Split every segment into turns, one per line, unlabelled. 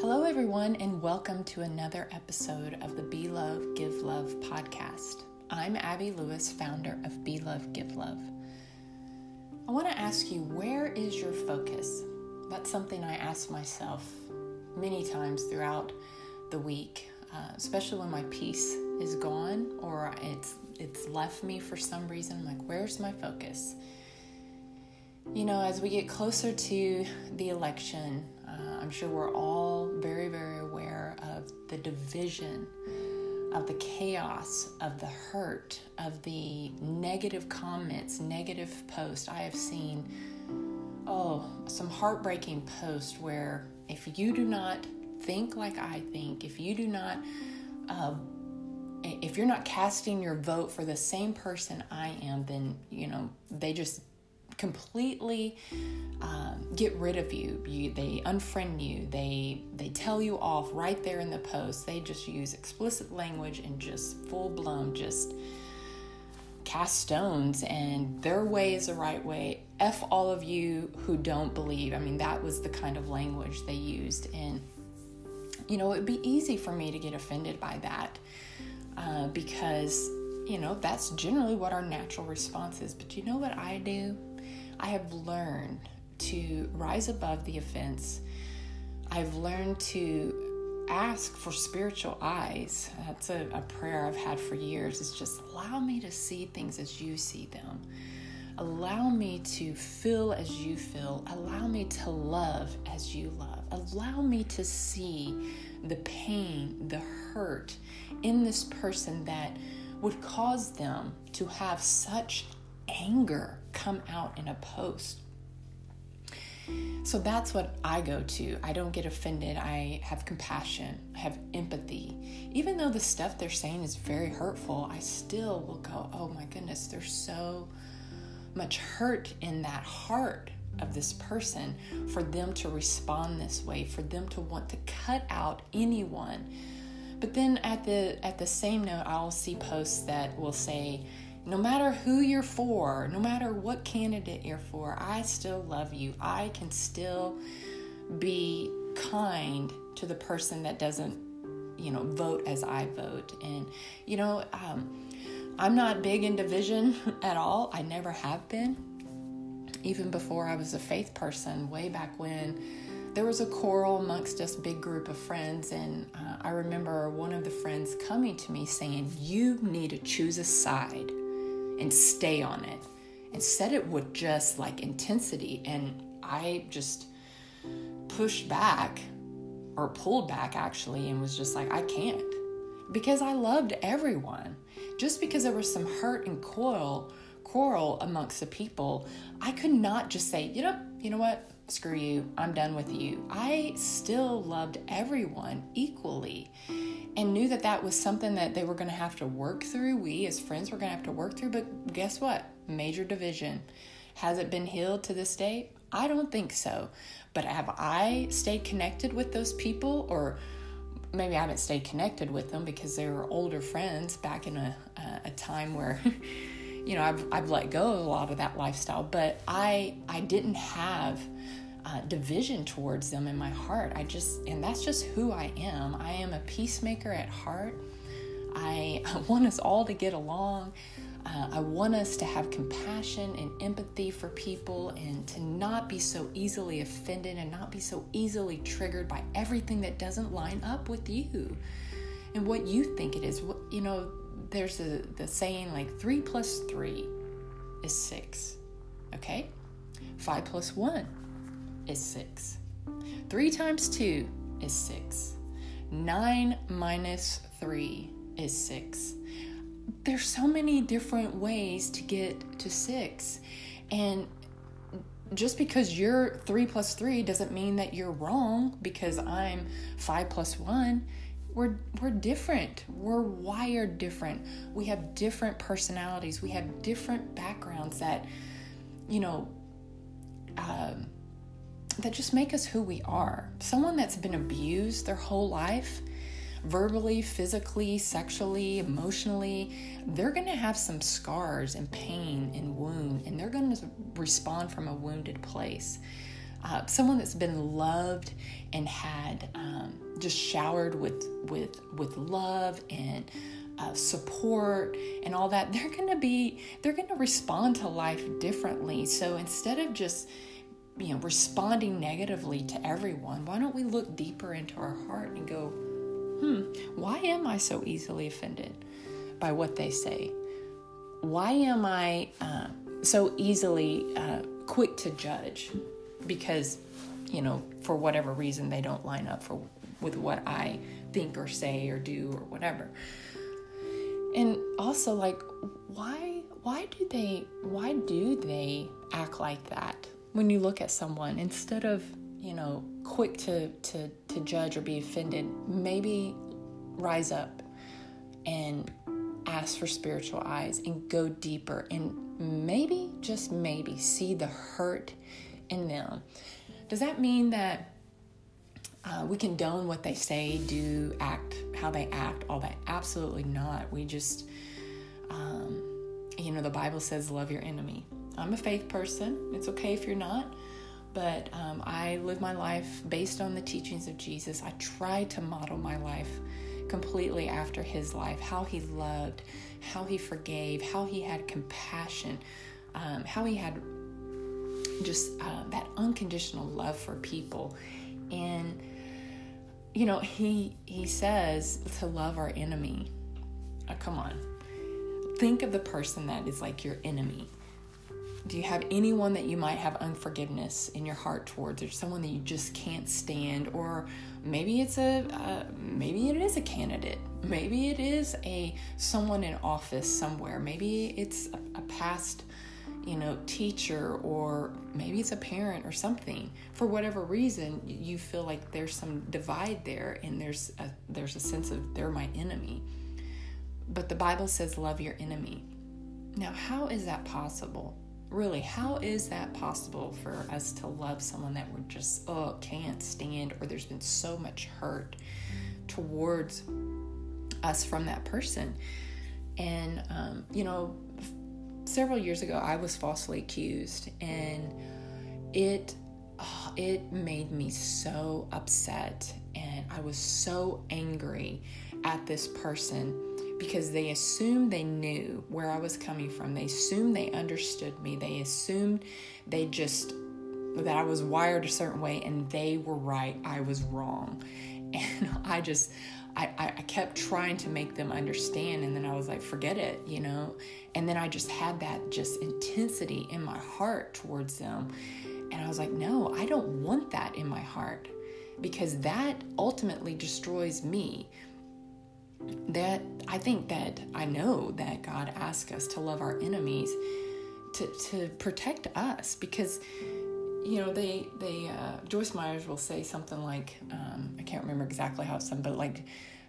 Hello, everyone, and welcome to another episode of the Be Love, Give Love podcast. I'm Abby Lewis, founder of Be Love, Give Love. I want to ask you, where is your focus? That's something I ask myself many times throughout the week, uh, especially when my peace is gone or it's it's left me for some reason. Like, where's my focus? You know, as we get closer to the election, uh, I'm sure we're all very, very aware of the division, of the chaos, of the hurt, of the negative comments, negative posts. I have seen, oh, some heartbreaking posts where if you do not think like I think, if you do not, uh, if you're not casting your vote for the same person I am, then, you know, they just completely um, get rid of you. you. They unfriend you. They they tell you off right there in the post. They just use explicit language and just full blown just cast stones. And their way is the right way. F all of you who don't believe. I mean, that was the kind of language they used. And you know, it'd be easy for me to get offended by that uh, because you know that's generally what our natural response is. But you know what I do? I have learned to rise above the offense. I've learned to ask for spiritual eyes. That's a, a, prayer I've had for years. It's just allow me to see things as you see them. Allow me to feel as you feel. Allow me to love as you love. Allow me to see the pain, the hurt in this person that would cause them to have such anger come out in a post. So that's what I go to. I don't get offended. I have compassion, I have empathy. Even though the stuff they're saying is very hurtful, I still will go, oh my goodness, there's so much hurt in that heart of this person for them to respond this way, for them to want to cut out anyone. But then at the at the same note, I'll see posts that will say, no matter who you're for, no matter what candidate you're for, I still love you. I can still be kind to the person that doesn't, you know, vote as I vote. And, you know, um, I'm not big in division at all. I never have been. Even before I was a faith person, way back when, there was a quarrel amongst us big group of friends and uh, i remember one of the friends coming to me saying you need to choose a side and stay on it and said it with just like intensity. And I just pushed back or pulled back actually and was just like, I can't because I loved everyone. Just because there was some hurt and quarrel, quarrel amongst the people, I could not just say, you know, you know what? Screw you. I'm done with you. I still loved everyone equally and knew that that was something that they were going to have to work through. We as friends were going to have to work through. But guess what? Major division. Has it been healed to this day? I don't think so. But have I stayed connected with those people? Or maybe I haven't stayed connected with them because they were older friends back in a, a time where. you know, I've, I've let go of a lot of that lifestyle, but I I didn't have uh, division towards them in my heart. I just, and that's just who I am. I am a peacemaker at heart. I, I want us all to get along. Uh, I want us to have compassion and empathy for people and to not be so easily offended and not be so easily triggered by everything that doesn't line up with you and what you think it is. You know, there's a, the saying like three plus three is six, okay? Five plus one is 6. 3 times 2 is 6. 9 minus 3 is 6. There's so many different ways to get to 6. And just because you're 3 plus 3 doesn't mean that you're wrong because I'm 5 plus 1 we're we're different we're wired different we have different personalities we have different backgrounds that you know um, that just make us who we are. Someone that's been abused their whole life, verbally, physically, sexually, emotionally, they're going to have some scars and pain and wound, and they're going to respond from a wounded place. Uh, someone that's been loved and had um, just showered with with with love and uh, support and all that they're going to be they're going to respond to life differently. So instead of just you know responding negatively to everyone why don't we look deeper into our heart and go hmm why am i so easily offended by what they say? Why am i uh, so easily uh, quick to judge because you know for whatever reason they don't line up for with what i think or say or do or whatever. And also like why why do they why do they act like that when you look at someone? Instead of you know quick to to to judge or be offended maybe rise up and ask for spiritual eyes and go deeper and maybe just maybe see the hurt in them does that mean that uh, we condone what they say, do, act, how they act, all that. Absolutely not. We just, um, you know, the Bible says, love your enemy. I'm a faith person. It's okay if you're not. But um, I live my life based on the teachings of Jesus. I try to model my life completely after his life, how he loved, how he forgave, how he had compassion, um, how he had just uh, that unconditional love for people. And you know, he he says to love our enemy. Uh, come on. Think of the person that is like your enemy. Do you have anyone that you might have unforgiveness in your heart towards, or someone that you just can't stand, or maybe it's a uh, maybe it is a candidate, maybe it is a someone in office somewhere, maybe it's a, a past you know, teacher or maybe it's a parent or something. For whatever reason, you feel like there's some divide there and there's a, there's a sense of they're my enemy. But the Bible says love your enemy. Now, how is that possible? Really, how is that possible for us to love someone that we're just oh can't stand or there's been so much hurt towards us from that person? And um, you know, several years ago, I was falsely accused, and it oh, it made me so upset, and I was so angry at this person because they assumed they knew where I was coming from. They assumed they understood me. They assumed they just that I was wired a certain way and they were right, I was wrong. And I just I, I kept trying to make them understand and then I was like, forget it, you know? And then I just had that just intensity in my heart towards them. And I was like, no, I don't want that in my heart because that ultimately destroys me. That I think that I know that God asks us to love our enemies to, to protect us because you know they they uh, Joyce Meyers will say something like um, I can't remember exactly how it's done, but like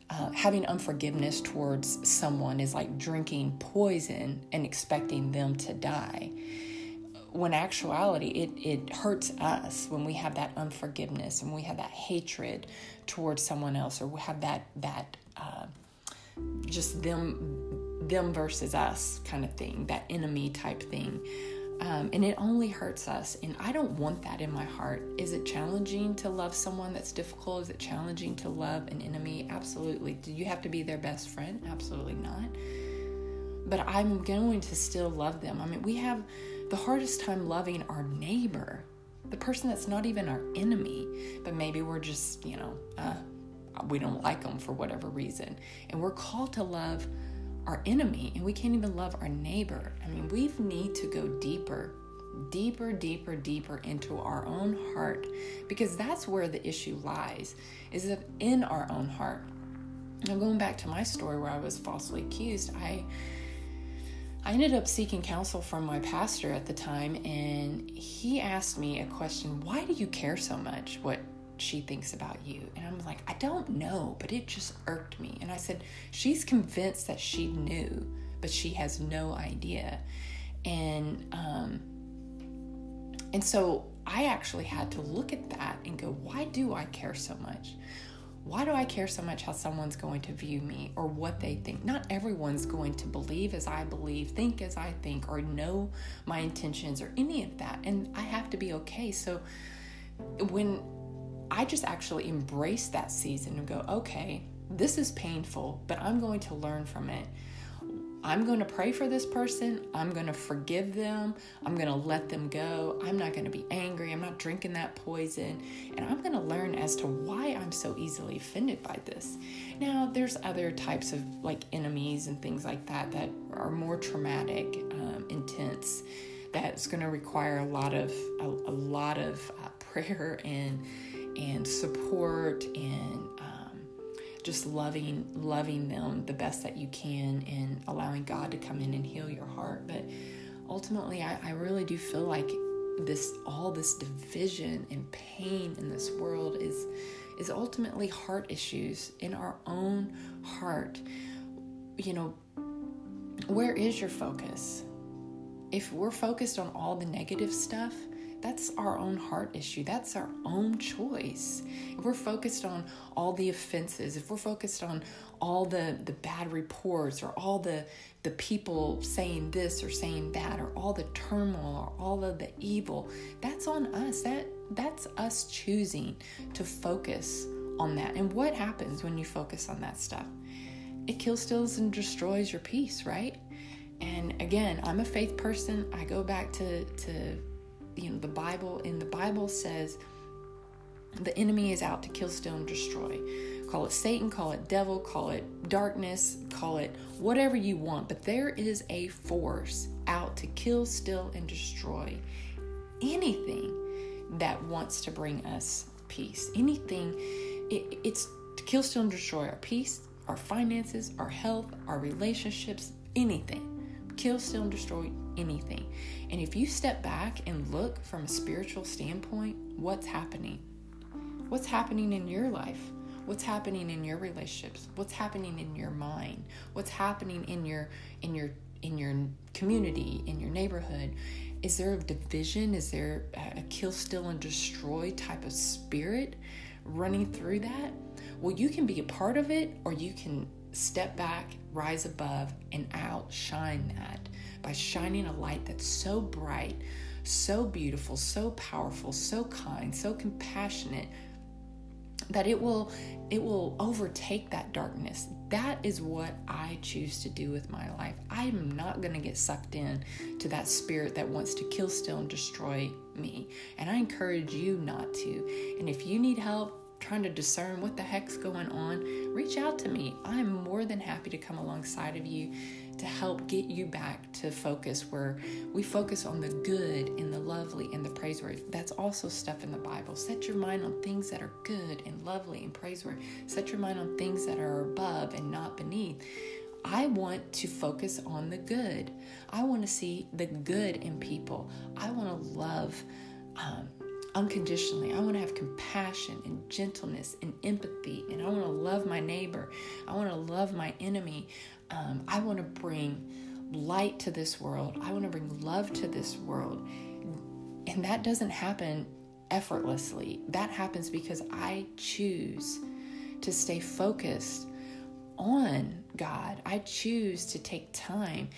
uh, having unforgiveness towards someone is like drinking poison and expecting them to die. When actuality, it, it hurts us when we have that unforgiveness and we have that hatred towards someone else, or we have that that uh, just them them versus us kind of thing, that enemy type thing. Um, and it only hurts us. And I don't want that in my heart. Is it challenging to love someone that's difficult? Is it challenging to love an enemy? Absolutely. Do you have to be their best friend? Absolutely not. But I'm going to still love them. I mean, we have the hardest time loving our neighbor, the person that's not even our enemy, but maybe we're just, you know, uh, we don't like them for whatever reason. And we're called to love our enemy and we can't even love our neighbor. I mean, we need to go deeper, deeper, deeper, deeper into our own heart because that's where the issue lies, is in our own heart. Now, going back to my story where I was falsely accused, I I ended up seeking counsel from my pastor at the time, and he asked me a question Why do you care so much what she thinks about you. And I'm like, I don't know, but it just irked me. And I said, She's convinced that she knew, but she has no idea. And um and so I actually had to look at that and go, why do I care so much? Why do I care so much how someone's going to view me or what they think? Not everyone's going to believe as I believe, think as I think, or know my intentions or any of that. And I have to be okay. So when I just actually embrace that season and go, okay, this is painful, but I'm going to learn from it. I'm going to pray for this person. I'm going to forgive them. I'm going to let them go. I'm not going to be angry. I'm not drinking that poison. And I'm going to learn as to why I'm so easily offended by this. Now, there's other types of like enemies and things like that that are more traumatic, um, intense. That's going to require a lot of a, a lot of uh, prayer and and support and um, just loving loving them the best that you can and allowing God to come in and heal your heart. But ultimately, I, I really do feel like this all this division and pain in this world is is ultimately heart issues in our own heart. You know, where is your focus? If we're focused on all the negative stuff, that's our own heart issue. That's our own choice. If we're focused on all the offenses, if we're focused on all the, the bad reports or all the, the people saying this or saying that or all the turmoil or all of the evil, that's on us. That that's us choosing to focus on that. And what happens when you focus on that stuff? It kills, steals, and destroys your peace, right? And again, I'm a faith person. I go back to to you know the bible and the bible says the enemy is out to kill steal and destroy. Call it satan call it devil call it darkness call it whatever you want but there is a force out to kill steal and destroy anything that wants to bring us peace. Anything it, it's to kill steal and destroy our peace our finances our health our relationships anything. Kill, steal, and destroy anything. And if you step back and look from a spiritual standpoint, what's happening? What's happening in your life? What's happening in your relationships? What's happening in your mind? What's happening in your in your in your community, in your neighborhood? Is there a division? Is there a kill, steal, and destroy type of spirit running through that? Well, you can be a part of it or you can step back, rise above, and outshine that by shining a light that's so bright, so beautiful, so powerful, so kind, so compassionate that it will it will overtake that darkness. That is what I choose to do with my life. I'm not going to get sucked in to that spirit that wants to kill, steal, and destroy me. And I encourage you not to. And if you need help, trying to discern what the heck's going on, reach out to me. I'm more than happy to come alongside of you to help get you back to focus where we focus on the good and the lovely and the praiseworthy. That's also stuff in the Bible. Set your mind on things that are good and lovely and praiseworthy. Set your mind on things that are above and not beneath. I want to focus on the good. I want to see the good in people. I want to love um, unconditionally. I want to have compassion and gentleness and empathy, and I want to love my neighbor. I want to love my enemy. Um, I want to bring light to this world. I want to bring love to this world. And that doesn't happen effortlessly. That happens because I choose to stay focused on God. I choose to take time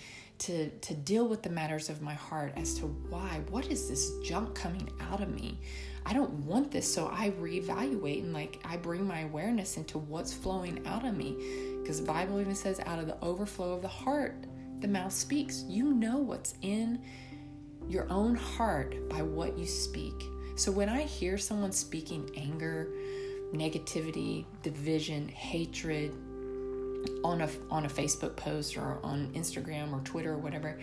to to deal with the matters of my heart as to why what is this junk coming out of me? I don't want this so i reevaluate and like i bring my awareness into what's flowing out of me. Because the bible even says out of the overflow of the heart the mouth speaks. You know what's in your own heart by what you speak. So when i hear someone speaking anger negativity division hatred on a on a Facebook post or on Instagram or Twitter or whatever,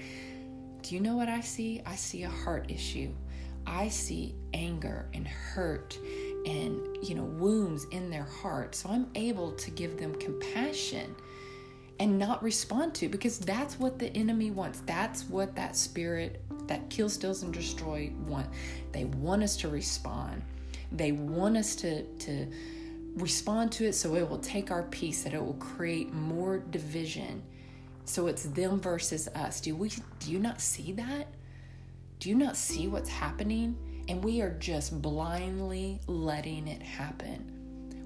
do you know what I see? I see a heart issue. I see anger and hurt and you know wounds in their heart. So I'm able to give them compassion and not respond to because that's what the enemy wants. That's what that spirit that kills, steals, and destroy want. They want us to respond. They want us to to respond to it so it will take our peace, that it will create more division. So it's them versus us. Do we do you not see that? Do you not see what's happening? And we are just blindly letting it happen.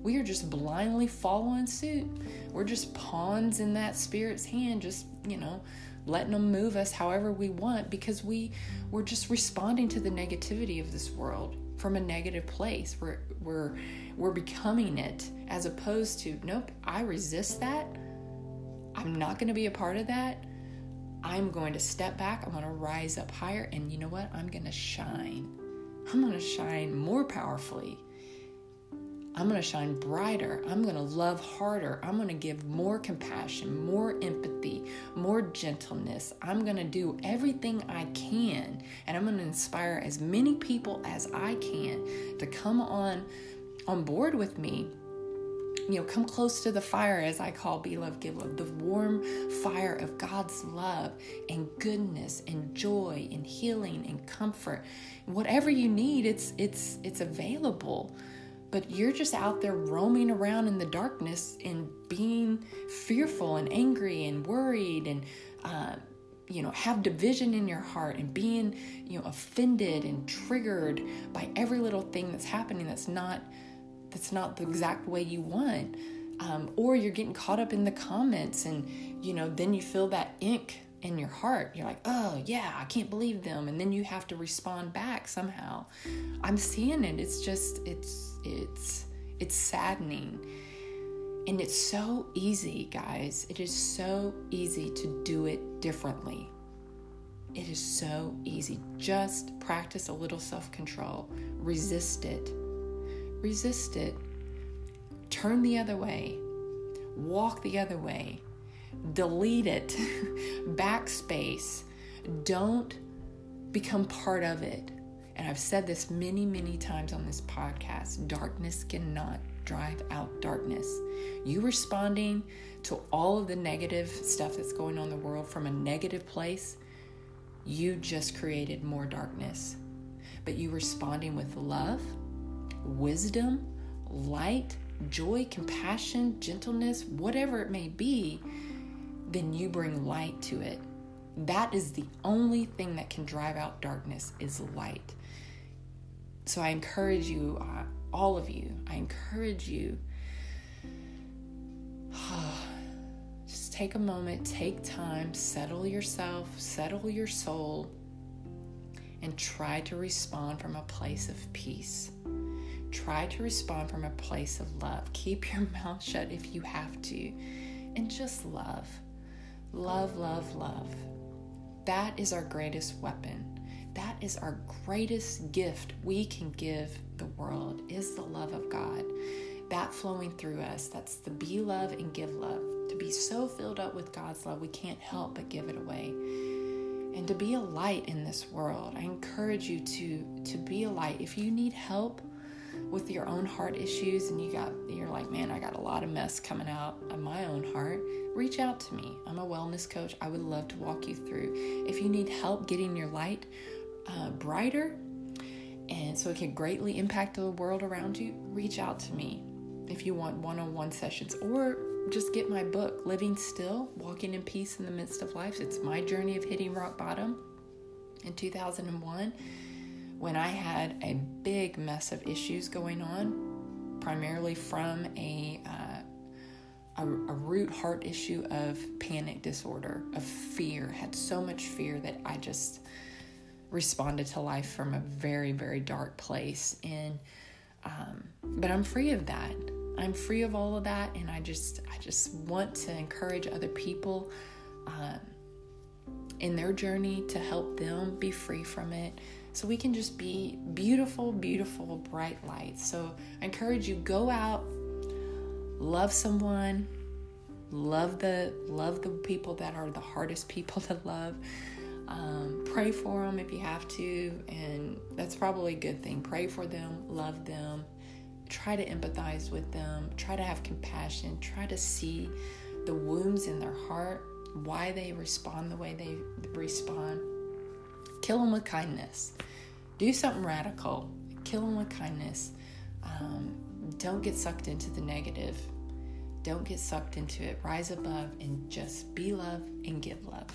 We are just blindly following suit. We're just pawns in that spirit's hand, just, you know, letting them move us however we want because we we're just responding to the negativity of this world from a negative place. We're we're we're becoming it as opposed to nope, I resist that. I'm not going to be a part of that. I'm going to step back. I'm going to rise up higher and you know what? I'm going to shine. I'm going to shine more powerfully I'm going to shine brighter. I'm going to love harder. I'm going to give more compassion, more empathy, more gentleness. I'm going to do everything I can. And I'm going to inspire as many people as I can to come on on board with me. You know, come close to the fire, as I call Be Love, Give Love, the warm fire of God's love and goodness and joy and healing and comfort. Whatever you need, it's it's it's available but you're just out there roaming around in the darkness and being fearful and angry and worried and uh, you know have division in your heart and being you know offended and triggered by every little thing that's happening that's not that's not the exact way you want um, or you're getting caught up in the comments and you know then you feel that ink in your heart. You're like, oh, yeah, I can't believe them. And then you have to respond back somehow. I'm seeing it. It's just, it's, it's, it's saddening. And it's so easy, guys. It is so easy to do it differently. It is so easy. Just practice a little self control. Resist it. Resist it. Turn the other way. Walk the other way delete it, backspace. Don't become part of it. And I've said this many, many times on this podcast darkness cannot drive out darkness. You responding to all of the negative stuff that's going on in the world from a negative place, you just created more darkness. But you responding with love, wisdom, light, joy, compassion, gentleness, whatever it may be, then you bring light to it. That is the only thing that can drive out darkness is light. So I encourage you, uh, all of you, I encourage you, just take a moment, take time, settle yourself, settle your soul, and try to respond from a place of peace. Try to respond from a place of love. Keep your mouth shut if you have to, and just love. Love, love, love. That is our greatest weapon. That is our greatest gift we can give the world is the love of God. That flowing through us. That's the be love and give love. To be so filled up with God's love, we can't help but give it away. And to be a light in this world. I encourage you to to be a light. If you need help, with your own heart issues and you got you're like man i got a lot of mess coming out of my own heart reach out to me. I'm a wellness coach. I would love to walk you through. If you need help getting your light uh, brighter and so it can greatly impact the world around you reach out to me if you want one-on-one sessions or just get my book living still walking in peace in the midst of life. It's my journey of hitting rock bottom in 2001 when I had a big mess of issues going on, primarily from a, uh, a, a root heart issue of panic disorder, of fear, had so much fear that I just responded to life from a very, very dark place. And um, but I'm free of that. I'm free of all of that, and I just I just want to encourage other people um, in their journey to help them be free from it so we can just be beautiful, beautiful, bright lights. So I encourage you go out, love someone, love the love the people that are the hardest people to love. Um, pray for them if you have to, and that's probably a good thing. Pray for them, love them, try to empathize with them, try to have compassion, try to see the wounds in their heart, why they respond the way they respond Kill them with kindness. Do something radical. Kill them with kindness. Um, don't get sucked into the negative. Don't get sucked into it. Rise above and just be love and give love.